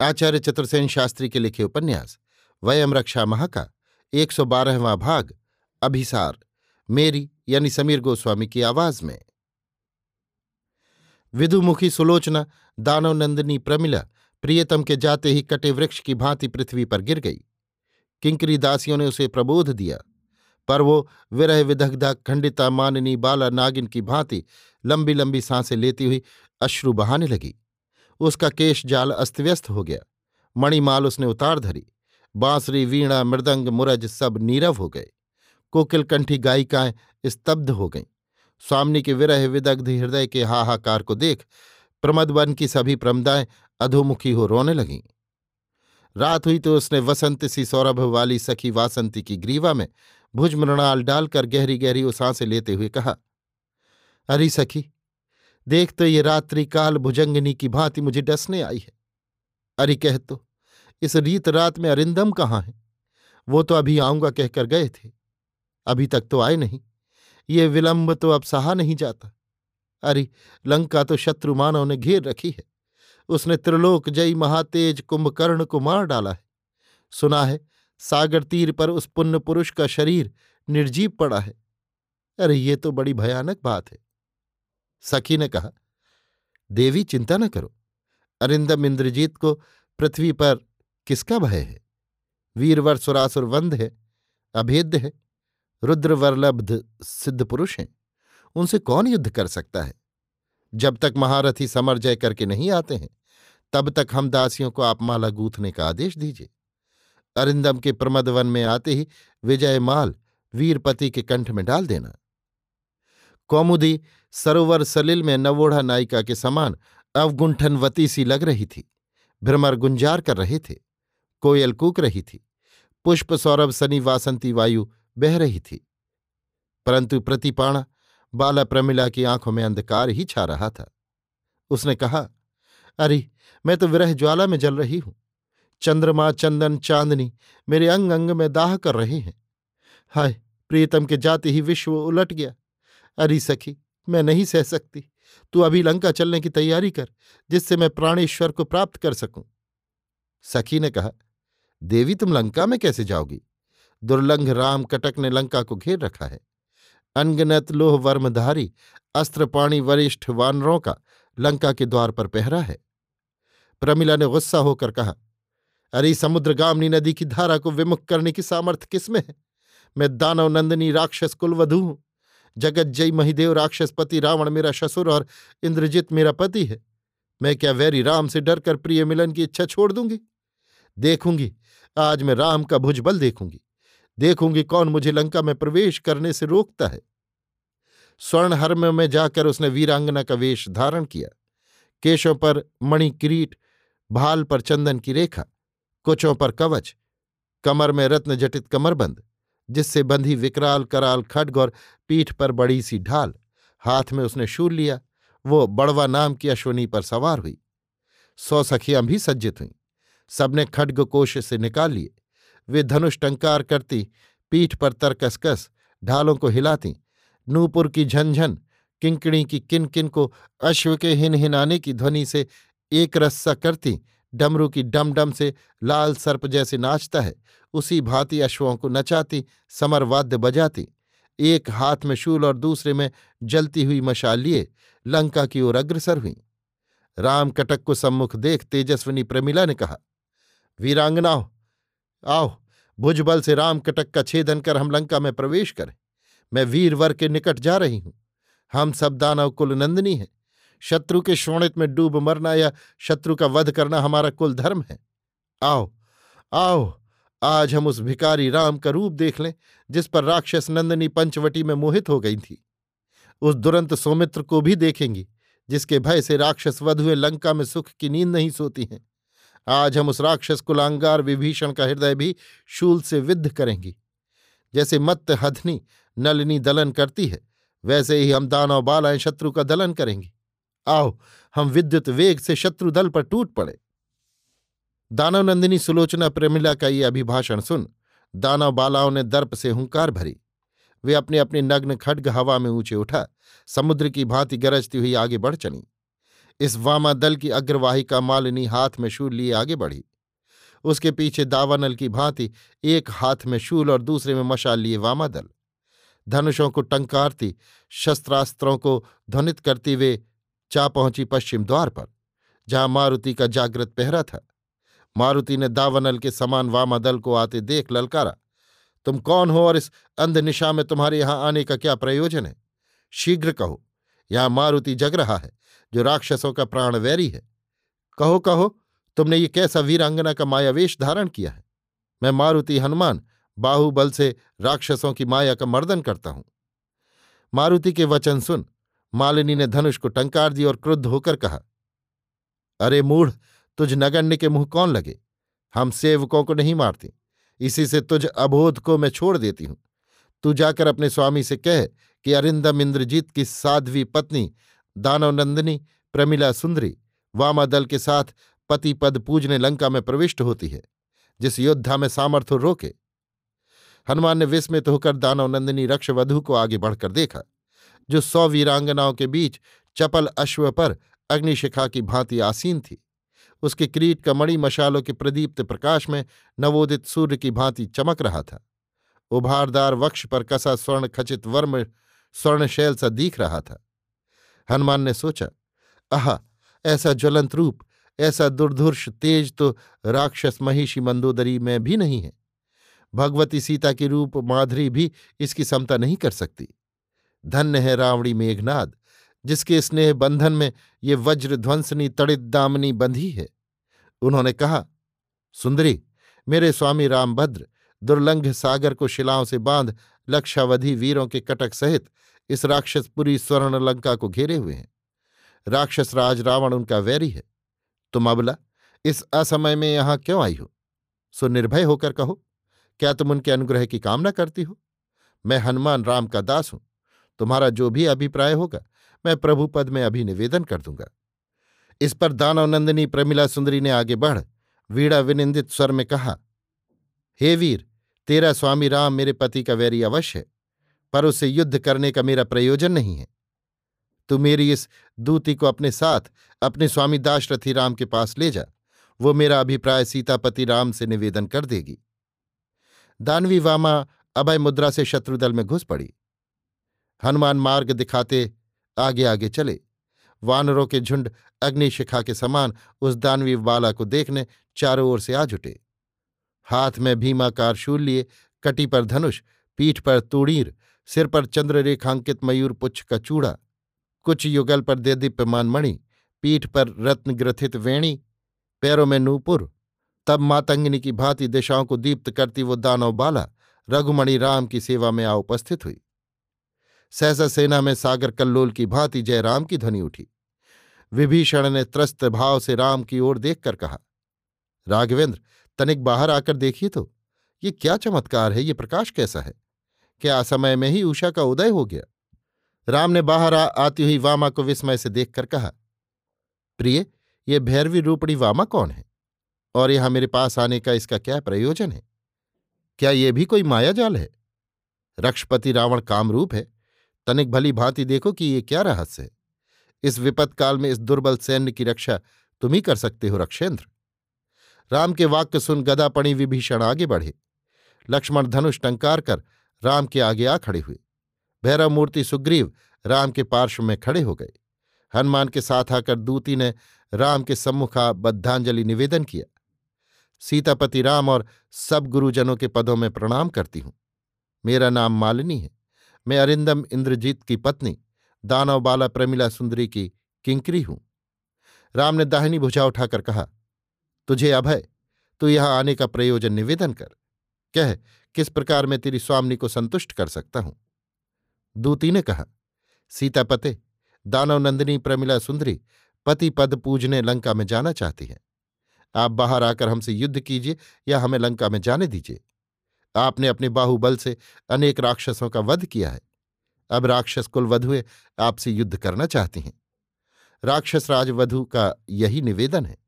आचार्य चतुर्सेन शास्त्री के लिखे उपन्यास, वयम रक्षा महा का एक सौ बारहवां भाग, अभिसार, मेरी यानी समीर गोस्वामी की आवाज़ में। विधुमुखी सुलोचना दानव नंदिनी प्रमिला, प्रियतम के जाते ही कटे वृक्ष की भांति पृथ्वी पर गिर गई। किंकरी दासियों ने उसे प्रबोध दिया, पर वो विरह विदग्धा खंडिता माननी बाला नागिन की भांति लंबी लंबी साँसें लेती हुई अश्रु बहाने लगी। उसका केश जाल अस्तव्यस्त हो गया। मणिमाल उसने उतार धरी। बांसुरी, वीणा, मृदंग, मुरज सब नीरव हो गए। कोकिल कंठी गायिकाएँ स्तब्ध हो गईं। स्वामी के विरह विदग्ध हृदय के हाहाकार को देख प्रमदवन की सभी प्रमदाएँ अधोमुखी हो रोने लगीं। रात हुई तो उसने वसंत सी सौरभ वाली सखी वासंती की ग्रीवा में भुज मृणाल डालकर गहरी गहरी उसांसे लेते हुए कहा, अरे सखी देख तो ये रात्रि काल भुजंगनी की भांति मुझे डसने आई है। अरे कह तो इस रीत रात में अरिंदम कहाँ है? वो तो अभी आऊँगा कहकर गए थे। अभी तक तो आए नहीं। ये विलंब तो अब सहा नहीं जाता। अरे, लंका तो शत्रु मानव ने घेर रखी है। उसने त्रिलोक जयी महातेज कुंभकर्ण को मार डाला है। सुना है, सागर तीर पर उस पुण्य पुरुष का शरीर निर्जीव पड़ा है। अरे, ये तो बड़ी भयानक बात है। सखी ने कहा, देवी, चिंता न करो। अरिंदम इंद्रजीत को पृथ्वी पर किसका भय है? वीरवर, सुरासुर वंद है, अभेद्य है रुद्रवरलब्ध सिद्ध पुरुष हैं। उनसे कौन युद्ध कर सकता है? जब तक महारथी समर जय करके नहीं आते हैं, तब तक हम दासियों को आप माला गूथने का आदेश दीजिए। अरिंदम के प्रमदवन में आते ही विजय माल वीरपति के कंठ में डाल देना। कौमुदी सरोवर सलिल में नवोढ़ा नायिका के समान अवगुंठनवती सी लग रही थी। भ्रमर गुंजार कर रहे थे। कोयल कूक रही थी। पुष्प सौरभ सनी वासंती वायु बह रही थी। परंतु प्रतिपाणा बाला प्रमिला की आँखों में अंधकार ही छा रहा था। उसने कहा, अरे, मैं तो विरह ज्वाला में जल रही हूँ। चंद्रमा, चंदन, चांदनी मेरे अंग अंग में दाह कर रहे हैं। हाय प्रीतम के जाते ही विश्व उलट गया। अरे सखी, मैं नहीं सह सकती। तू अभी लंका चलने की तैयारी कर, जिससे मैं प्राणेश्वर को प्राप्त कर सकूँ। सखी ने कहा, देवी, तुम लंका में कैसे जाओगी? दुर्लंघ राम कटक ने लंका को घेर रखा है। अनगनत लोह वर्मधारी अस्त्रपाणी वरिष्ठ वानरों का लंका के द्वार पर पहरा है। प्रमिला ने गुस्सा होकर कहा, अरे समुद्रगामनी नदी की धारा को विमुख करने की सामर्थ्य किसमें है? मैं दानव नंदनी राक्षस कुलवधू हूँ। जगत जय महिदेव राक्षसपति रावण मेरा ससुर और इंद्रजित मेरा पति है। मैं क्या वैरी राम से डरकर प्रिय मिलन की इच्छा छोड़ दूँगी? देखूँगी। आज मैं राम का भुजबल देखूँगी। देखूँगी कौन मुझे लंका में प्रवेश करने से रोकता है। स्वर्ण हर्म में जाकर उसने वीरांगना का वेश धारण किया। केशों पर मणि किरीट, भाल पर चंदन की रेखा, कुचों पर कवच, कमर में रत्न जटित कमरबंद जिससे बंधी विकराल कराल खड्ग और पीठ पर बड़ी सी ढाल। हाथ में उसने शूल लिया। वो बड़वा नाम की अश्वनी पर सवार हुई। सौ सखियाँ भी सज्जित हुईं। सबने खड्ग कोश से निकाल लिए। वे धनुष टंकार करती, पीठ पर तरकसकस ढालों को हिलाती। नूपुर की झनझन किंकड़ी की किन किन को अश्व के हिन हिनाने की ध्वनि से एक रस्सा करती। डमरू की डम डम से लाल सर्प जैसे नाचता है। उसी भांति अश्वों को नचाती, समरवाद्य बजाती। एक हाथ में शूल और दूसरे में जलती हुई मशाल लिए, लंका की ओर अग्रसर हुई। राम कटक को सम्मुख देख तेजस्विनी प्रमिला ने कहा, वीरांगनाओं, आओ, भुजबल से राम कटक का छेदन कर हम लंका में प्रवेश करें। मैं वीरवर के निकट जा रही हूँ। हम सब दानव कुल नंदनी हैं। शत्रु के शोणित में डूब मरना या शत्रु का वध करना हमारा कुल धर्म है। आओ आओ, आज हम उस भिकारी राम का रूप देख लें, जिस पर राक्षस नंदनी पंचवटी में मोहित हो गई थी। उस दुरंत सौमित्र को भी देखेंगी, जिसके भय से राक्षस वध हुए लंका में सुख की नींद नहीं सोती हैं। आज हम उस राक्षस कुलांगार विभीषण का हृदय भी शूल से विद्ध करेंगी। जैसे मत्त हथनी नलिनी दलन करती है, वैसे ही हम दानव बालाएँ शत्रु का दलन करेंगे। आओ, हम विद्युत वेग से शत्रु दल पर टूट पड़े। दानव नंदिनी सुलोचना प्रेमिला का ये अभिभाषण सुन, दानव बालाओं ने दर्प से हुंकार भरी। वे अपने अपने नग्न खड्ग हवा में ऊँचे उठा, समुद्र की भांति गरजती हुई आगे बढ़ चली। इस वामा दल की अग्रवाहिका मालिनी हाथ में शूल लिए आगे बढ़ी। उसके पीछे दावानल की भांति एक हाथ में शूल और दूसरे में मशाल लिए वामा दल। धनुषों को टंकारती, शस्त्रास्त्रों को ध्वनित करती वे चा पहुँची पश्चिम द्वार पर, जहाँ मारुति का जागृत पहरा था। मारुति ने दावनल के समान वामादल को आते देख ललकारा, तुम कौन हो और इस अंधनिशा में तुम्हारे यहाँ आने का क्या प्रयोजन है? शीघ्र कहो, यहाँ मारुति जग रहा है, जो राक्षसों का प्राण वैरी है। कहो कहो, तुमने ये कैसा वीरांगना का मायावेश धारण किया है? मैं मारुति हनुमान, बाहुबल से राक्षसों की माया का मर्दन करता हूँ। मारुति के वचन सुन मालिनी ने धनुष को टंकार दी और क्रुद्ध होकर कहा, अरे मूढ़, तुझ नगण्य के मुँह कौन लगे? हम सेवकों को नहीं मारते। इसी से तुझ अबोध को मैं छोड़ देती हूँ। तू जाकर अपने स्वामी से कह कि अरिंदम इंद्रजीत की साध्वी पत्नी दानवनंदिनी प्रमिला सुंदरी वामादल के साथ पति पद पूजने लंका में प्रविष्ट होती है, जिस योद्धा में सामर्थ्य रोके। हनुमान ने विस्मित होकर दानवनंदिनी रक्षवधु को आगे बढ़कर देखा। जो सौ वीरांगनाओं के बीच चपल अश्व पर अग्निशिखा की भांति आसीन थी। उसके क्रीट का मणि मशालों के प्रदीप्त प्रकाश में नवोदित सूर्य की भांति चमक रहा था। उभारदार वक्ष पर कसा स्वर्ण खचित वर्म स्वर्णशैल सा दिख रहा था। हनुमान ने सोचा, आह, ऐसा ज्वलंत रूप, ऐसा दुर्धुर्ष तेज तो राक्षस महिषी मंदोदरी में भी नहीं है। भगवती सीता की रूप माधुरी भी इसकी समता नहीं कर सकती। धन्य है रावणी मेघनाद, जिसके स्नेह बंधन में ये वज्र ध्वंसनी तड़ित दामनी बंधी है। उन्होंने कहा, सुंदरी, मेरे स्वामी रामभद्र दुर्लंघ सागर को शिलाओं से बाँध, लक्षावधि वीरों के कटक सहित इस राक्षसपुरी स्वर्ण लंका को घेरे हुए हैं। राक्षस राज रावण उनका वैरी है। तुम अबला, इस असमय में यहाँ क्यों आई हो? सो निर्भय होकर कहो, क्या तुम उनके अनुग्रह की कामना करती हो? मैं हनुमान राम का दास हूँ। तुम्हारा जो भी अभिप्राय होगा, मैं प्रभु पद में अभी निवेदन कर दूँगा। इस पर दानव नंदिनी प्रमिला सुंदरी ने आगे बढ़, वीड़ा विनिंदित स्वर में कहा, हे वीर, तेरा स्वामी राम मेरे पति का वैरी अवश्य है, पर उसे युद्ध करने का मेरा प्रयोजन नहीं है। तू मेरी इस दूती को अपने साथ, अपने स्वामी दाशरथी राम के पास ले जा, वो मेरा अभिप्राय सीतापति राम से निवेदन कर देगी। दानवी वामा अभय मुद्रा से शत्रुदल में घुस पड़ी। हनुमान मार्ग दिखाते आगे आगे चले। वानरों के झुंड अग्निशिखा के समान उस दानवी बाला को देखने चारों ओर से आ जुटे। हाथ में भीमाकार शूल लिए, कटी पर धनुष, पीठ पर तूड़ीर सिर पर चंद्ररेखांकित मयूर पुच्छ का चूड़ा, कुछ युगल पर देदीप्यमान मणि, पीठ पर रत्न ग्रथित वेणी, पैरों में नूपुर, तब मातंगिनी की भांति दिशाओं को दीप्त करती वो दानव बाला, रघुमणि राम की सेवा में आ उपस्थित हुई। सहसा सेना में सागर कल्लोल की भांति जयराम की ध्वनि उठी। विभीषण ने त्रस्त भाव से राम की ओर देखकर कहा, राघवेंद्र, तनिक बाहर आकर देखिए तो ये क्या चमत्कार है, ये प्रकाश कैसा है? क्या असमय में ही उषा का उदय हो गया? राम ने बाहर आ, आती हुई वामा को विस्मय से देखकर कहा, प्रिय, ये भैरवी रूपड़ी वामा कौन है? और यहाँ मेरे पास आने का इसका क्या प्रयोजन है? क्या ये भी कोई मायाजाल है? रक्षपति रावण कामरूप है तनिक भली भांति देखो कि ये क्या रहस्य है। इस विपत काल में इस दुर्बल सैन्य की रक्षा तुम ही कर सकते हो, रक्षेंद्र। राम के वाक्य सुन गदा पड़ी विभीषण आगे बढ़े। लक्ष्मण धनुष टंकार कर राम के आगे आ खड़े हुए। भैरव मूर्ति सुग्रीव राम के पार्श्व में खड़े हो गए। हनुमान के साथ आकर दूती ने राम के सम्मुखा बद्धांजलि निवेदन किया। सीतापति राम और सब गुरुजनों के पदों में प्रणाम करती हूँ। मेरा नाम मालिनी है। मैं अरिंदम इंद्रजीत की पत्नी, दानव बाला प्रमिला सुंदरी की किंकरी हूँ। राम ने दाहिनी भुजा उठाकर कहा, तुझे अभय, तू यहाँ आने का प्रयोजन निवेदन कर। कह, किस प्रकार मैं तेरी स्वामिनी को संतुष्ट कर सकता हूँ? दूती ने कहा सीतापते दानव नंदिनी प्रमिला सुंदरी पति पद पूजने लंका में जाना चाहती है। आप बाहर आकर हमसे युद्ध कीजिए या हमें लंका में जाने दीजिए। आपने अपने बाहुबल से अनेक राक्षसों का वध किया है। अब राक्षस कुल वधुए आपसे युद्ध करना चाहती हैं। राक्षस राज वधु का यही निवेदन है।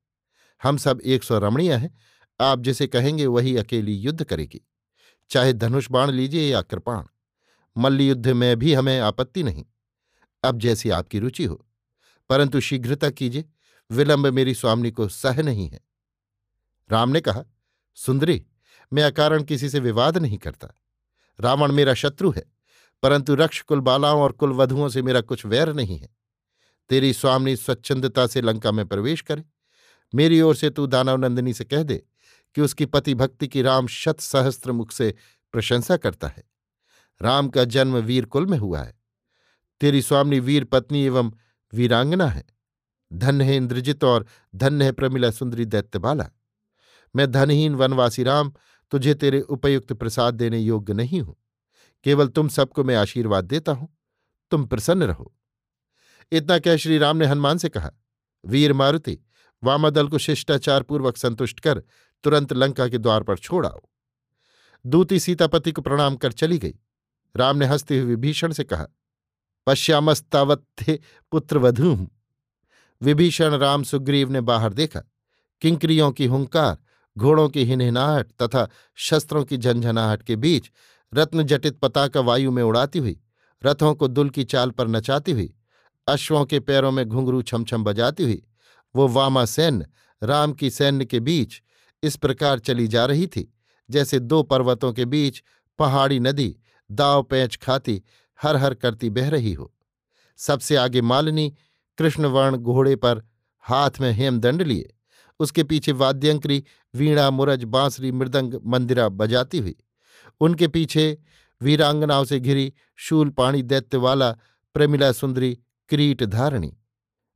हम सब एक सौ रमणीय हैं। आप जिसे कहेंगे वही अकेली युद्ध करेगी। चाहे धनुष बाण लीजिए या कृपाण। मल्ल युद्ध में भी हमें आपत्ति नहीं। अब जैसी आपकी रुचि हो। परंतु शीघ्रता कीजिए। विलंब मेरी स्वामी को सह नहीं है। राम ने कहा, सुंदरी मैं अकारण किसी से विवाद नहीं करता। रावण मेरा शत्रु है, परंतु रक्ष कुल बालाओं और कुल वधुओं से मेरा कुछ वैर नहीं है। तेरी स्वामिनी स्वच्छंदता से लंका में प्रवेश करे। मेरी ओर से तू दानव नंदिनी से कह दे कि उसकी पति भक्ति की राम शत सहस्त्र मुख से प्रशंसा करता है। राम का जन्म वीर कुल में हुआ है। तेरी स्वामिनी वीर पत्नी एवं वीरांगना है। धन्य है इंद्रजित और धन्य है प्रमिला सुंदरी दैत्यबाला। मैं धनहीन वनवासी राम तुझे तेरे उपयुक्त प्रसाद देने योग्य नहीं हूँ। केवल तुम सबको मैं आशीर्वाद देता हूँ। तुम प्रसन्न रहो। इतना कह श्री राम ने हनुमान से कहा, वीर मारुति, वामादल को शिष्टाचारपूर्वक संतुष्ट कर तुरंत लंका के द्वार पर छोड़ आओ। दूती सीतापति को प्रणाम कर चली गई। राम ने हँसते हुए विभीषण से कहा, पश्यामस्तावत्थे पुत्रवधू। विभीषण राम सुग्रीव ने बाहर देखा, किंकरियों की हुंकार घोड़ों की हिनहिनाहट तथा शस्त्रों की झंझनाहट के बीच रत्नजटित पताका वायु में उड़ाती हुई, रथों को दुल की चाल पर नचाती हुई, अश्वों के पैरों में घुंघरू छमछम बजाती हुई, वो वामा सैन्य राम की सैन्य के बीच इस प्रकार चली जा रही थी, जैसे दो पर्वतों के बीच पहाड़ी नदी दाव पैंच खाती हर हर करती बह रही हो। सबसे आगे मालिनी कृष्णवर्ण घोड़े पर हाथ में हेमदंड लिए। उसके पीछे वाद्यंकरी वीणा, मुरज, बांसुरी, मृदंग, मंदिरा बजाती हुई। उनके पीछे वीरांगनाओं से घिरी शूल, पाणी, दैत्यवाला, प्रमिला सुंदरी, क्रीट धारणी।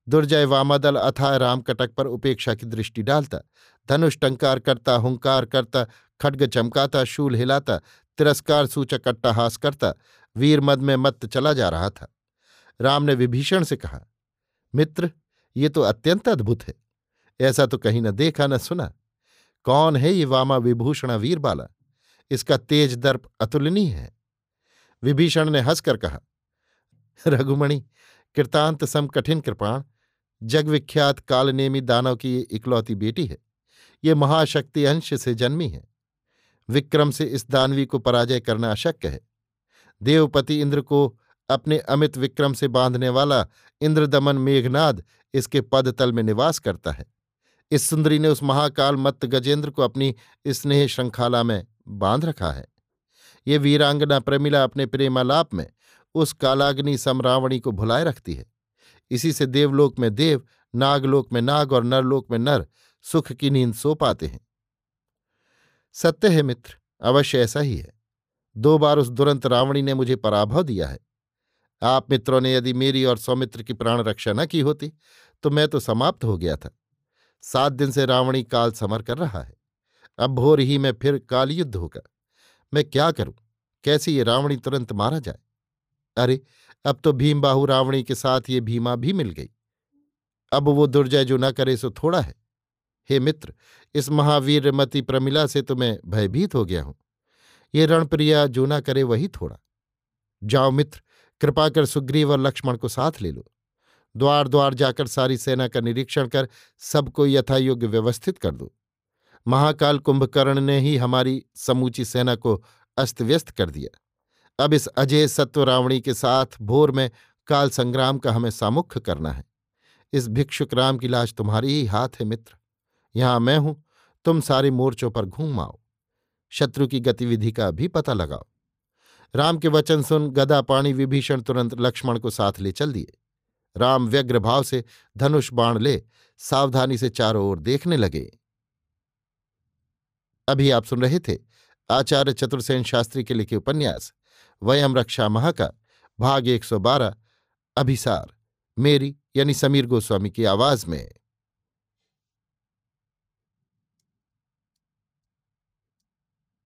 दुर्जय वामादल अथाय रामकटक पर उपेक्षा की दृष्टि डालता, धनुष टंकार करता, हुंकार करता, खड्ग चमकाता, शूल हिलाता, तिरस्कार सूचक अट्टाहास करता वीरमद में मत चला जा रहा था। राम ने विभीषण से कहा, मित्र, ये तो अत्यंत अद्भुत है। ऐसा तो कहीं न देखा न सुना। कौन है ये वामा विभूषणा वीरबाला इसका तेज दर्प अतुलनीय है। विभीषण ने हंसकर कहा, रघुमणि, कृतांत सम कठिन कृपाण जगविख्यात कालनेमी दानव की ये इकलौती बेटी है। ये महाशक्ति अंश से जन्मी है। विक्रम से इस दानवी को पराजय करना अशक्य है। देवपति इंद्र को अपने अमित विक्रम से बांधने वाला इंद्रदमन मेघनाद इसके पद तल में निवास करता है। इस सुंदरी ने उस महाकाल मत्त गजेंद्र को अपनी स्नेह श्रृंखला में बाँध रखा है। ये वीरांगना प्रमिला अपने प्रेमालाप में उस कालाग्नि समरावणी को भुलाए रखती है। इसी से देवलोक में देव, नागलोक में नाग और नरलोक में नर सुख की नींद सो पाते हैं। सत्य है मित्र, अवश्य ऐसा ही है। दो बार उस दुरंत रावणी ने मुझे पराभव दिया है। आप मित्रों ने यदि मेरी और सौमित्र की प्राण रक्षा न की होती तो मैं तो समाप्त हो गया था। सात दिन से रावणी काल समर कर रहा है। अब भोर ही में फिर काल युद्ध होगा। मैं क्या करूँ? कैसे ये रावणी तुरंत मारा जाए? अरे, अब तो भीम भीमबाहु रावणी के साथ ये भीमा भी मिल गई। अब वो दुर्जय जो न करे सो थोड़ा है। हे मित्र, इस महावीरमती प्रमिला से तो मैं भयभीत हो गया हूँ। ये रणप्रिया जो न करे वही थोड़ा। जाओ मित्र, कृपा कर सुग्रीव और लक्ष्मण को साथ ले लो। द्वार द्वार जाकर सारी सेना का निरीक्षण कर, सबको यथायोग्य व्यवस्थित कर दो। महाकाल कुंभकर्ण ने ही हमारी समूची सेना को अस्त व्यस्त कर दिया। अब इस अजय सत्व रावणी के साथ भोर में काल संग्राम का हमें सामुख्य करना है। इस भिक्षुक राम की लाश तुम्हारी ही हाथ है, मित्र। यहाँ मैं हूँ, तुम सारे मोर्चों पर घूम आओ। शत्रु की गतिविधि का भी पता लगाओ। राम के वचन सुन गदा पाणी विभीषण तुरंत लक्ष्मण को साथ ले चल दिए। राम व्यग्र भाव से धनुष बाण ले सावधानी से चारों ओर देखने लगे। अभी आप सुन रहे थे आचार्य चतुर्सेन शास्त्री के लिखे उपन्यास, वयम रक्षा महा का भाग 112 अभिसार, मेरी यानी समीर गोस्वामी की आवाज़ में।